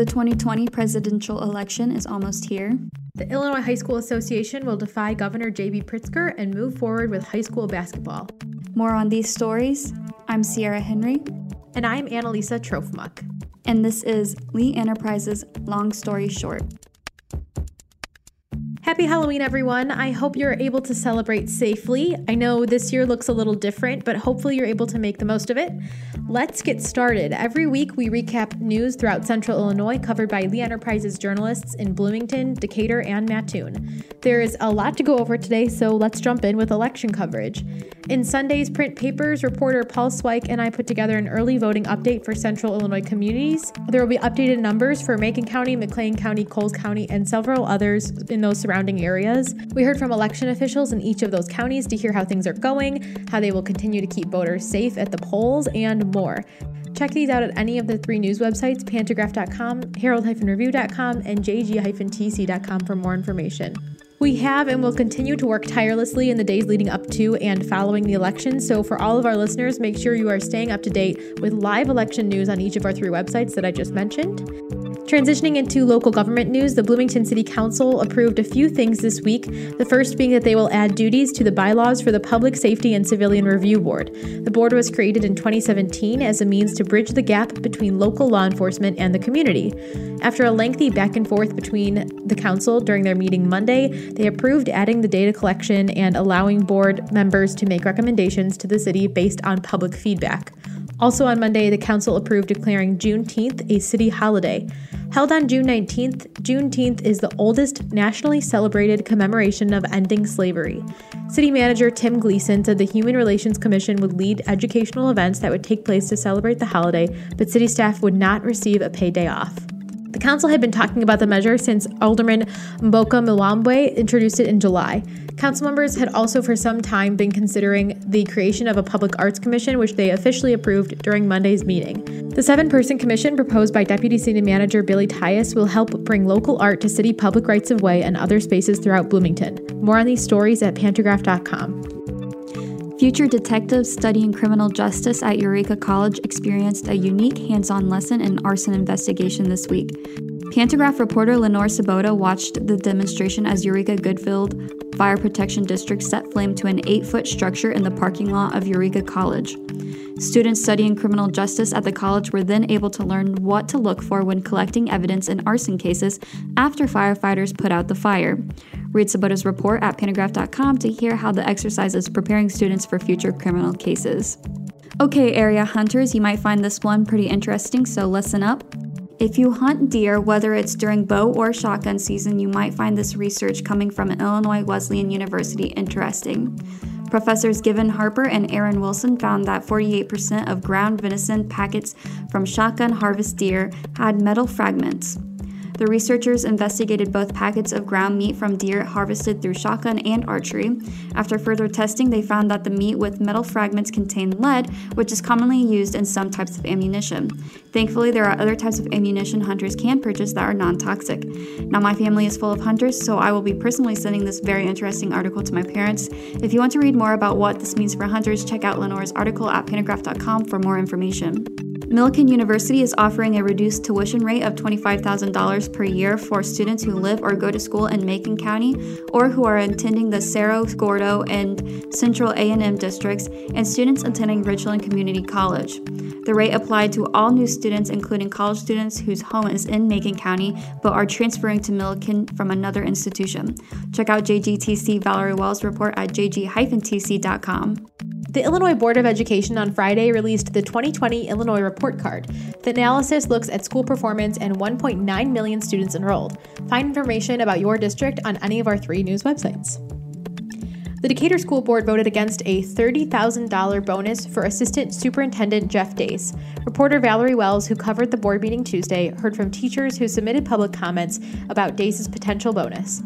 The 2020 presidential election is almost here. The Illinois High School Association will defy Governor J.B. Pritzker and move forward with high school basketball. More on these stories. I'm Sierra Henry. And I'm Analisa Trofimuk. And this is Lee Enterprises Long Story Short. Happy Halloween, everyone. I hope you're able to celebrate safely. I know this year looks a little different, but hopefully you're able to make the most of it. Let's get started. Every week, we recap news throughout Central Illinois covered by Lee Enterprises journalists in Bloomington, Decatur, and Mattoon. There is a lot to go over today, so let's jump in with election coverage. In Sunday's print papers, reporter Paul Swiech and I put together an early voting update for Central Illinois communities. There will be updated numbers for Macon County, McLean County, Coles County, and several others in those surrounding areas. We heard from election officials in each of those counties to hear how things are going, how they will continue to keep voters safe at the polls, and more. Check these out at any of the three news websites pantagraph.com, herald-review.com, and jg-tc.com for more information. We have and will continue to work tirelessly in the days leading up to and following the election. So, for all of our listeners, make sure you are staying up to date with live election news on each of our three websites that I just mentioned. Transitioning into local government news, the Bloomington City Council approved a few things this week. The first being that they will add duties to the bylaws for the Public Safety and Civilian Review Board. The board was created in 2017 as a means to bridge the gap between local law enforcement and the community. After a lengthy back and forth between the council during their meeting Monday, they approved adding the data collection and allowing board members to make recommendations to the city based on public feedback. Also on Monday, the council approved declaring Juneteenth a city holiday. Held on June 19th, Juneteenth is the oldest nationally celebrated commemoration of ending slavery. City manager Tim Gleason said the Human Relations Commission would lead educational events that would take place to celebrate the holiday, but city staff would not receive a paid day off. The council had been talking about the measure since Alderman Mboka Mwilambwe introduced it in July. Council members had also for some time been considering the creation of a public arts commission, which they officially approved during Monday's meeting. The seven person commission proposed by Deputy City Manager Billy Tyus will help bring local art to city public rights of way and other spaces throughout Bloomington. More on these stories at pantagraph.com. Future detectives studying criminal justice at Eureka College experienced a unique hands on lesson in arson investigation this week. Pantagraph reporter Lenore Sobota watched the demonstration as Eureka Goodfield Fire Protection District set flame to an eight foot structure in the parking lot of Eureka College. Students studying criminal justice at the college were then able to learn what to look for when collecting evidence in arson cases after firefighters put out the fire. Read Sobota's report at pantagraph.com to hear how the exercise is preparing students for future criminal cases. Okay, area hunters, you might find this one pretty interesting, so listen up. If you hunt deer, whether it's during bow or shotgun season, you might find this research coming from Illinois Wesleyan University interesting. Professors Given Harper and Aaron Wilson found that 48% of ground venison packets from shotgun harvest deer had metal fragments. The researchers investigated both packets of ground meat from deer harvested through shotgun and archery. After further testing, they found that the meat with metal fragments contained lead, which is commonly used in some types of ammunition. Thankfully, there are other types of ammunition hunters can purchase that are non toxic. Now, my family is full of hunters, so I will be personally sending this very interesting article to my parents. If you want to read more about what this means for hunters, check out Lenore's article at pantagraph.com for more information. Millikin University is offering a reduced tuition rate of $25,000 per year for students who live or go to school in Macon County or who are attending the Cerro Gordo and Central A&M districts and students attending Richland Community College. The rate applied to all new students including college students whose home is in Macon County but are transferring to Millikin from another institution. Check out JGTC Valerie Wells report at jg-tc.com. The Illinois Board of Education on Friday released the 2020 Illinois Report Card. The analysis looks at school performance and 1.9 million students enrolled. Find information about your district on any of our three news websites. The Decatur School Board voted against a $30,000 bonus for Assistant Superintendent Jeff Dace. Reporter Valerie Wells, who covered the board meeting Tuesday, heard from teachers who submitted public comments about Dace's potential bonus.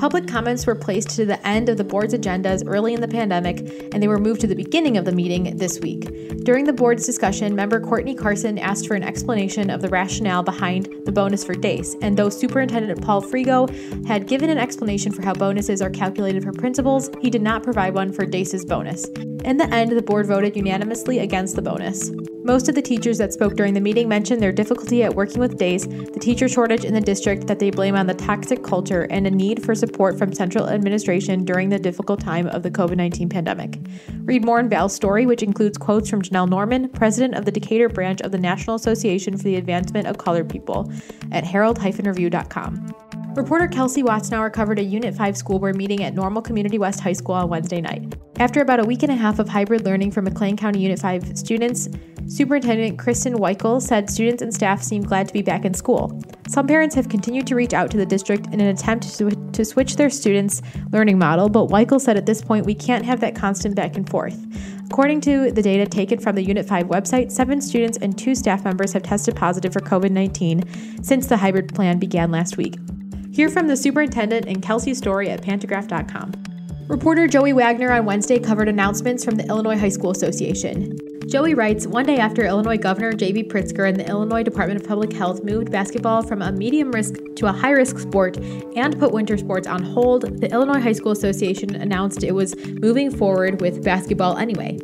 Public comments were placed to the end of the board's agendas early in the pandemic, and they were moved to the beginning of the meeting this week. During the board's discussion, member Courtney Carson asked for an explanation of the rationale behind the bonus for DACE, and though Superintendent Paul Fregeau had given an explanation for how bonuses are calculated for principals, he did not provide one for DACE's bonus. In the end, the board voted unanimously against the bonus. Most of the teachers that spoke during the meeting mentioned their difficulty at working with Dace, the teacher shortage in the district that they blame on the toxic culture, and a need for support from central administration during the difficult time of the COVID 19 pandemic. Read more in Val's story, which includes quotes from Janelle Norman, president of the Decatur branch of the National Association for the Advancement of Colored People, at herald-review.com. Reporter Kelsey Watznauer covered a Unit 5 school board meeting at Normal Community West High School on Wednesday night. After about a week and a half of hybrid learning for McLean County Unit 5 students, Superintendent Kristen Weichel said students and staff seem glad to be back in school. Some parents have continued to reach out to the district in an attempt to, to switch their students' learning model, but Weichel said at this point we can't have that constant back and forth. According to the data taken from the Unit 5 website, seven students and two staff members have tested positive for COVID 19 since the hybrid plan began last week. Hear from the superintendent and Kelsey's Story at Pantagraph.com. Reporter Joey Wagner on Wednesday covered announcements from the Illinois High School Association. Joey writes One day after Illinois Governor J.B. Pritzker and the Illinois Department of Public Health moved basketball from a medium risk to a high risk sport and put winter sports on hold, the Illinois High School Association announced it was moving forward with basketball anyway.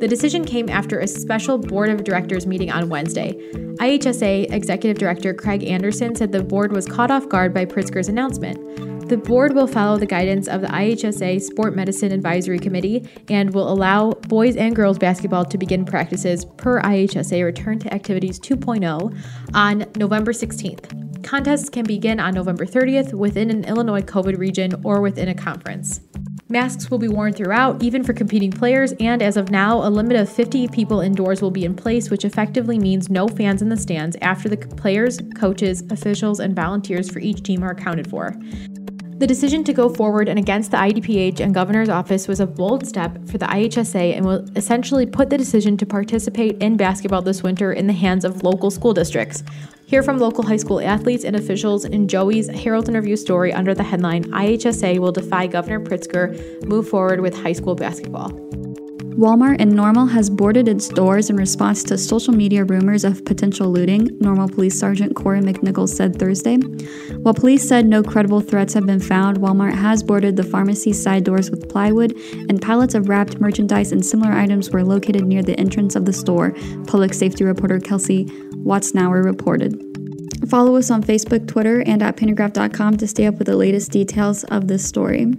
The decision came after a special board of directors meeting on Wednesday. IHSA Executive Director Craig Anderson said the board was caught off guard by Pritzker's announcement. The board will follow the guidance of the IHSA Sport Medicine Advisory Committee and will allow boys and girls basketball to begin practices per IHSA Return to Activities 2.0 on November 16th. Contests can begin on November 30th within an Illinois COVID region or within a conference. Masks will be worn throughout, even for competing players, and as of now, a limit of 50 people indoors will be in place, which effectively means no fans in the stands after the players, coaches, officials, and volunteers for each team are accounted for. The decision to go forward and against the IDPH and governor's office was a bold step for the IHSA and will essentially put the decision to participate in basketball this winter in the hands of local school districts. Hear from local high school athletes and officials in Joey's Herald Interview story under the headline IHSA will defy Governor Pritzker, move forward with high school basketball. Walmart in Normal has boarded its doors in response to social media rumors of potential looting, Normal Police Sergeant Corey McNichols said Thursday. While police said no credible threats have been found, Walmart has boarded the pharmacy's side doors with plywood, and pallets of wrapped merchandise and similar items were located near the entrance of the store, public safety reporter Kelsey Watznauer reported. Follow us on Facebook, Twitter, and at Pantagraph.com to stay up with the latest details of this story.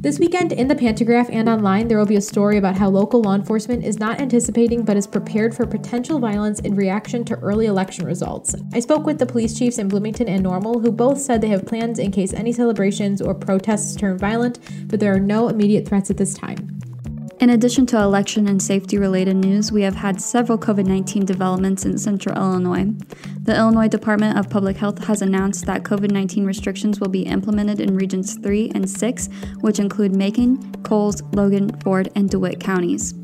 This weekend in the Pantagraph and online, there will be a story about how local law enforcement is not anticipating but is prepared for potential violence in reaction to early election results. I spoke with the police chiefs in Bloomington and Normal, who both said they have plans in case any celebrations or protests turn violent, but there are no immediate threats at this time. In addition to election and safety related news, we have had several COVID 19 developments in central Illinois. The Illinois Department of Public Health has announced that COVID 19 restrictions will be implemented in Regions 3 and 6, which include Macon, Coles, Logan, Ford, and DeWitt counties.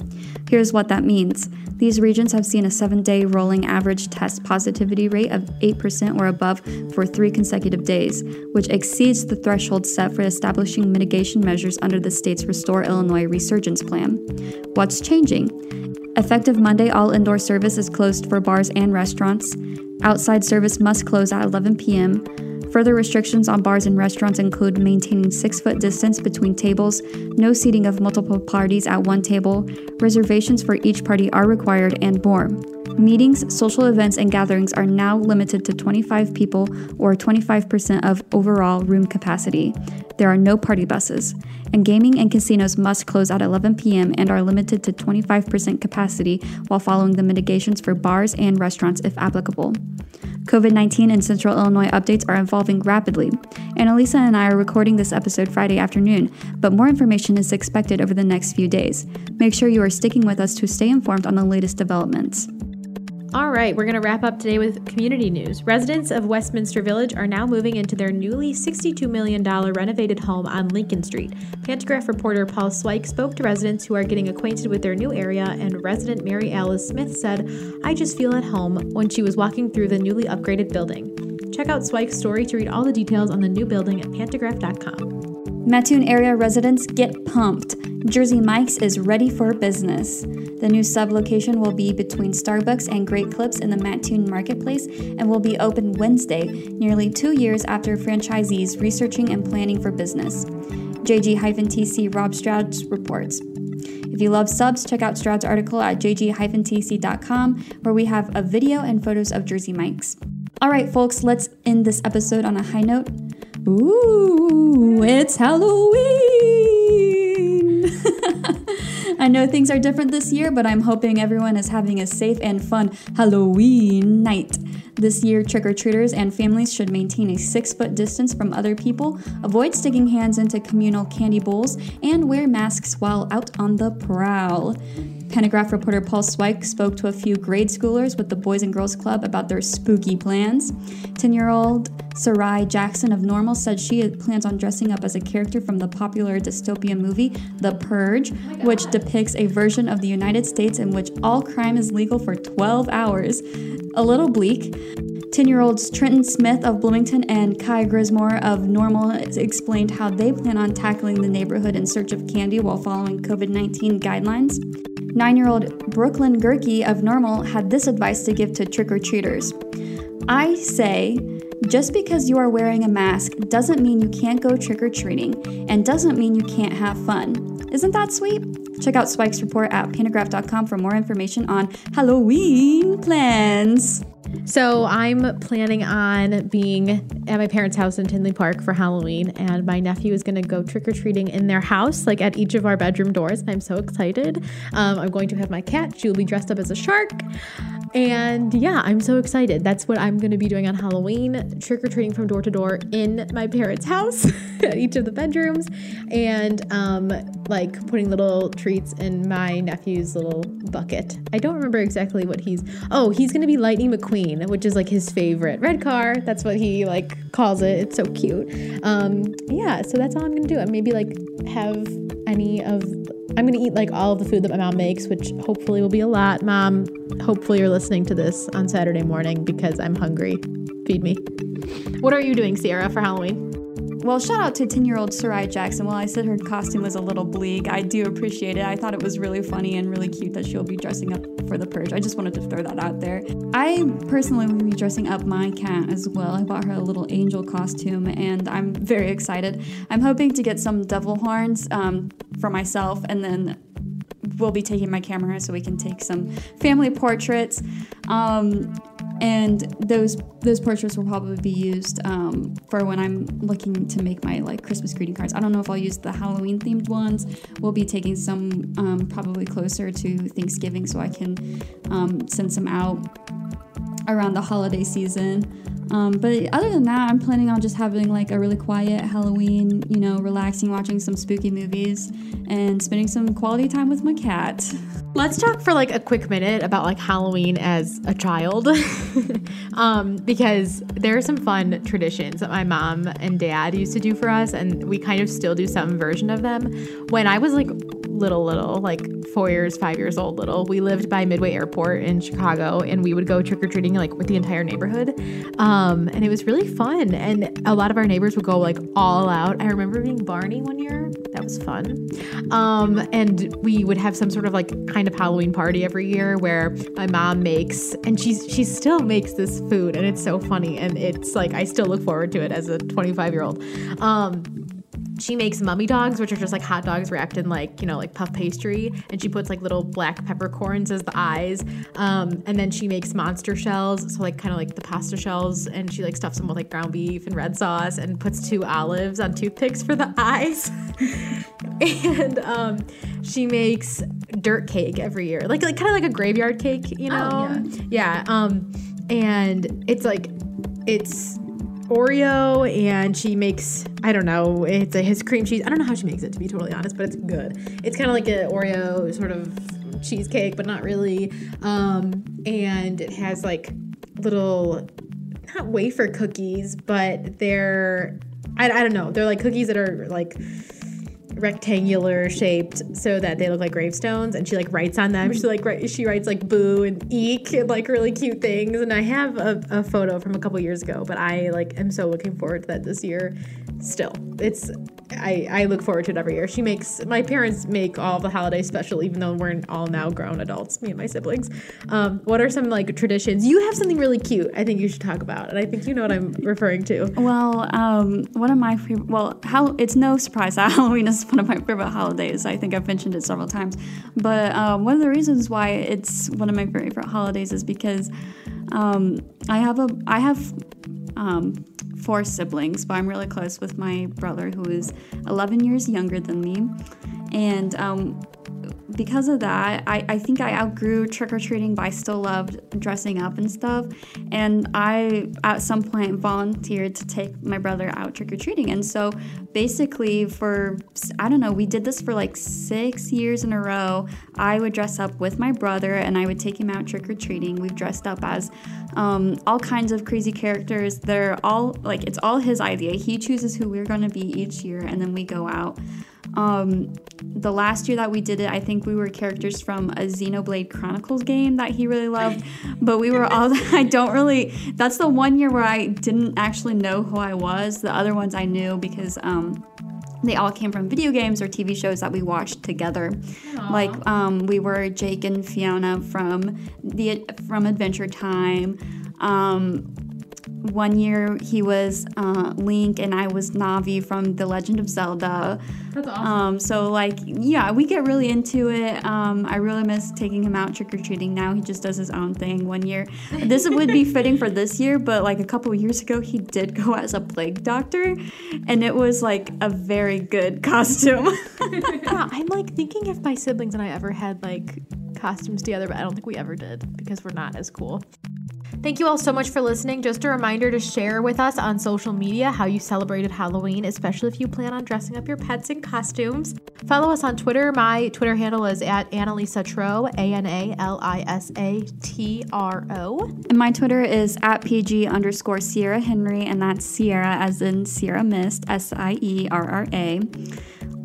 Here's what that means these regions have seen a seven day rolling average test positivity rate of 8% or above for three consecutive days, which exceeds the threshold set for establishing mitigation measures under the state's Restore Illinois Resurgence Plan. What's changing? Effective Monday, all indoor service is closed for bars and restaurants. Outside service must close at 11 p.m. Further restrictions on bars and restaurants include maintaining six foot distance between tables, no seating of multiple parties at one table, reservations for each party are required, and more. Meetings, social events, and gatherings are now limited to 25 people or 25% of overall room capacity. There are no party buses. And gaming and casinos must close at 11 p.m. and are limited to 25% capacity while following the mitigations for bars and restaurants if applicable. COVID 19 and Central Illinois updates are evolving rapidly. Analisa and I are recording this episode Friday afternoon, but more information is expected over the next few days. Make sure you are sticking with us to stay informed on the latest developments. All right, we're going to wrap up today with community news. Residents of Westminster Village are now moving into their newly $62 million renovated home on Lincoln Street. Pantagraph reporter Paul Swiech spoke to residents who are getting acquainted with their new area, and resident Mary Alice Smith said, I just feel at home when she was walking through the newly upgraded building. Check out Swiech's story to read all the details on the new building at pantagraph.com. Mattoon area residents get pumped. Jersey Mike's is ready for business. The new sub location will be between Starbucks and Great Clips in the Mattoon Marketplace and will be open Wednesday, nearly two years after franchisees researching and planning for business. JG-TC Rob Stroud reports. If you love subs, check out Stroud's article at jg-tc.com where we have a video and photos of Jersey Mike's. All right, folks, let's end this episode on a high note. Ooh, it's Halloween! I know things are different this year, but I'm hoping everyone is having a safe and fun Halloween night. This year, trick or treaters and families should maintain a six foot distance from other people, avoid sticking hands into communal candy bowls, and wear masks while out on the prowl. Pantagraph reporter Paul Swiech spoke to a few grade schoolers with the Boys and Girls Club about their spooky plans. 10 year old Sarai Jackson of Normal said she plans on dressing up as a character from the popular dystopian movie The Purge, oh which depicts a version of the United States in which all crime is legal for 12 hours. A little bleak. 10 year olds Trenton Smith of Bloomington and Kai Grismore of Normal explained how they plan on tackling the neighborhood in search of candy while following COVID 19 guidelines. Nine year old Brooklyn Gerke of Normal had this advice to give to trick or treaters I say, just because you are wearing a mask doesn't mean you can't go trick or treating and doesn't mean you can't have fun. Isn't that sweet? Check out Swiech's report at pantagraph.com for more information on Halloween plans. So I'm planning on being at my parents' house in Tinley Park for Halloween, and my nephew is going to go trick or treating in their house, like at each of our bedroom doors. And I'm so excited. Um, I'm going to have my cat. Be dressed up as a shark. And yeah, I'm so excited. That's what I'm going to be doing on Halloween trick or treating from door to door in my parents' house at each of the bedrooms and um, like putting little treats in my nephew's little bucket. I don't remember exactly what he's. Oh, he's going to be Lightning McQueen, which is like his favorite red car. That's what he like calls it. It's so cute. Um, yeah, so that's all I'm going to do. I maybe like have any of I'm gonna eat like all of the food that my mom makes, which hopefully will be a lot. Mom, hopefully you're listening to this on Saturday morning because I'm hungry. Feed me. What are you doing, Sierra, for Halloween? Well, shout out to 10 year old Sarai Jackson. While I said her costume was a little bleak, I do appreciate it. I thought it was really funny and really cute that she'll be dressing up for the purge. I just wanted to throw that out there. I personally will be dressing up my cat as well. I bought her a little angel costume and I'm very excited. I'm hoping to get some devil horns um, for myself and then we'll be taking my camera so we can take some family portraits. Um, and those those portraits will probably be used um, for when I'm looking to make my like Christmas greeting cards. I don't know if I'll use the Halloween themed ones. We'll be taking some um, probably closer to Thanksgiving so I can um, send some out around the holiday season. Um, but other than that, I'm planning on just having like a really quiet Halloween, you know, relaxing, watching some spooky movies, and spending some quality time with my cat. Let's talk for like a quick minute about like Halloween as a child, um, because there are some fun traditions that my mom and dad used to do for us, and we kind of still do some version of them. When I was like little, little, like four years, five years old, little, we lived by Midway Airport in Chicago, and we would go trick or treating like with the entire neighborhood. Um, and it was really fun. And a lot of our neighbors would go like all out. I remember being Barney one year. That was fun. Um, and we would have some sort of like kind of Halloween party every year where my mom makes, and she's she still makes this food, and it's so funny. And it's like I still look forward to it as a 25 year old. Um, she makes mummy dogs, which are just like hot dogs wrapped in like, you know, like puff pastry. And she puts like little black peppercorns as the eyes. Um, and then she makes monster shells. So like kind of like the pasta shells. And she like stuffs them with like ground beef and red sauce and puts two olives on toothpicks for the eyes. and um, she makes dirt cake every year. Like, like kind of like a graveyard cake, you oh, know? Oh, yeah. yeah um, and it's like, it's Oreo and she makes I don't know it's a his cream cheese. I don't know how she makes it to be totally honest but it's good. It's kind of like an Oreo sort of cheesecake but not really. Um, and it has like little not wafer cookies but they're I, I don't know. They're like cookies that are like rectangular shaped so that they look like gravestones and she like writes on them. She like write, she writes like boo and eek and like really cute things. And i have a, a photo from a couple years ago but i like am so looking forward to that this year still. It's I, I look forward to it every year. She makes my parents make all the holidays special, even though we're all now grown adults, me and my siblings. Um, what are some like traditions? You have something really cute. I think you should talk about, and I think you know what I'm referring to. Well, um, one of my favorite. Well, how it's no surprise that Halloween is one of my favorite holidays. I think I've mentioned it several times, but um, one of the reasons why it's one of my favorite holidays is because um, I have a I have um, four siblings, but I'm really close with my brother who is 11 years younger than me. And um, because of that, I, I think I outgrew trick or treating, but I still loved dressing up and stuff. And I, at some point, volunteered to take my brother out trick or treating. And so basically, for, I don't know, we did this for like six years in a row. I would dress up with my brother and I would take him out trick or treating. We've dressed up as um, all kinds of crazy characters. They're all like, it's all his idea. He chooses who we're going to be each year, and then we go out. Um, the last year that we did it, I think we were characters from a Xenoblade Chronicles game that he really loved. But we were all, I don't really, that's the one year where I didn't actually know who I was. The other ones I knew because, um, they all came from video games or TV shows that we watched together. Aww. Like um, we were Jake and Fiona from the from Adventure Time. Um, one year he was uh, Link and I was Navi from The Legend of Zelda. That's awesome. Um, so like yeah, we get really into it. Um, I really miss taking him out trick or treating. Now he just does his own thing. One year, this would be fitting for this year, but like a couple years ago, he did go as a plague doctor, and it was like a very good costume. yeah, I'm like thinking if my siblings and I ever had like costumes together, but I don't think we ever did because we're not as cool. Thank you all so much for listening. Just a reminder to share with us on social media how you celebrated Halloween, especially if you plan on dressing up your pets in costumes. Follow us on Twitter. My Twitter handle is at Analisa Tro, A N A L I S A T R O. And my Twitter is at PG underscore Sierra Henry, and that's Sierra as in Sierra Mist, S I E R R A.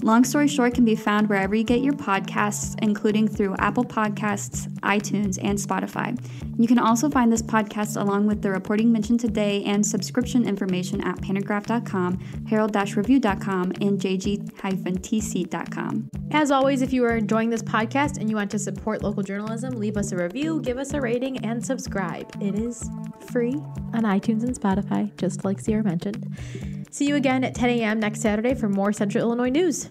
Long Story Short can be found wherever you get your podcasts, including through Apple Podcasts, iTunes, and Spotify. You can also find this podcast along with the reporting mentioned today and subscription information at pantagraph.com, herald-review.com, and jg-tc.com. As always, if you are enjoying this podcast and you want to support local journalism, leave us a review, give us a rating, and subscribe. It is free on iTunes and Spotify, just like Sierra mentioned. See you again at 10 a.m. next Saturday for more Central Illinois news.